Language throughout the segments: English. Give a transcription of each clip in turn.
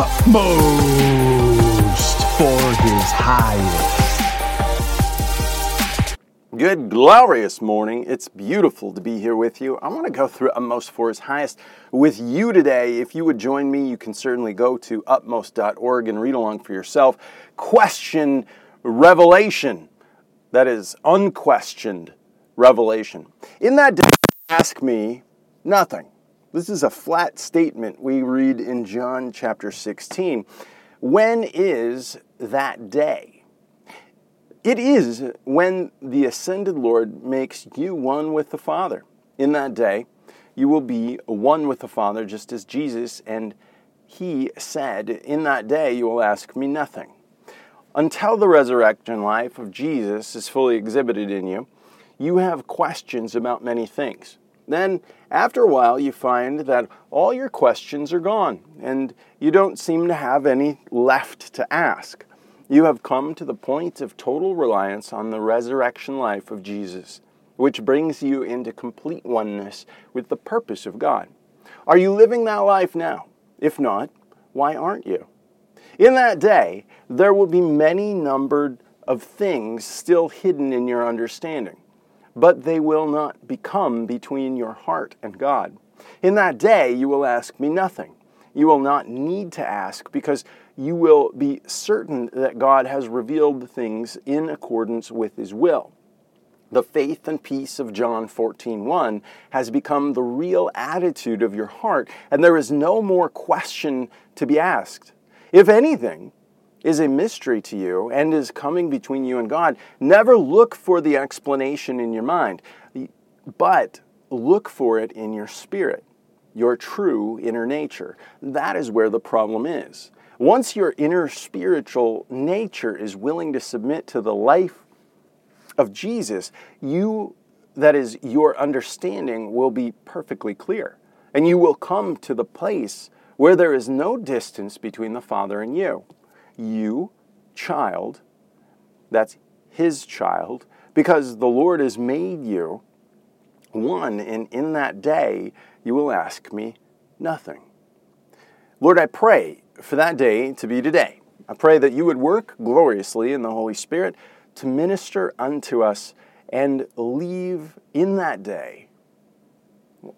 utmost for his highest. Good, glorious morning. It's beautiful to be here with you. I want to go through Utmost for His Highest with you today. If you would join me, you can certainly go to utmost.org and read along for yourself. Question revelation. That is unquestioned revelation. In that day, ask me nothing. This is a flat statement we read in John chapter 16. When is that day? It is when the ascended Lord makes you one with the Father. In that day, you will be one with the Father, just as Jesus and He said, In that day you will ask me nothing. Until the resurrection life of Jesus is fully exhibited in you, you have questions about many things. Then, after a while, you find that all your questions are gone, and you don't seem to have any left to ask you have come to the point of total reliance on the resurrection life of Jesus, which brings you into complete oneness with the purpose of God. Are you living that life now? If not, why aren't you? In that day, there will be many numbered of things still hidden in your understanding, but they will not become between your heart and God. In that day, you will ask me nothing. You will not need to ask because you will be certain that God has revealed things in accordance with his will. The faith and peace of John 14:1 has become the real attitude of your heart, and there is no more question to be asked. If anything is a mystery to you and is coming between you and God, never look for the explanation in your mind, but look for it in your spirit, your true inner nature. That is where the problem is. Once your inner spiritual nature is willing to submit to the life of Jesus, you, that is, your understanding will be perfectly clear. And you will come to the place where there is no distance between the Father and you. You, child, that's His child, because the Lord has made you one, and in that day you will ask me nothing. Lord, I pray for that day to be today. I pray that you would work gloriously in the Holy Spirit to minister unto us and leave in that day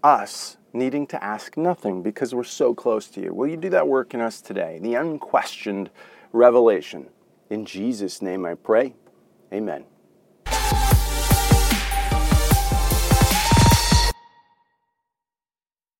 us needing to ask nothing because we're so close to you. Will you do that work in us today? The unquestioned revelation. In Jesus' name I pray. Amen.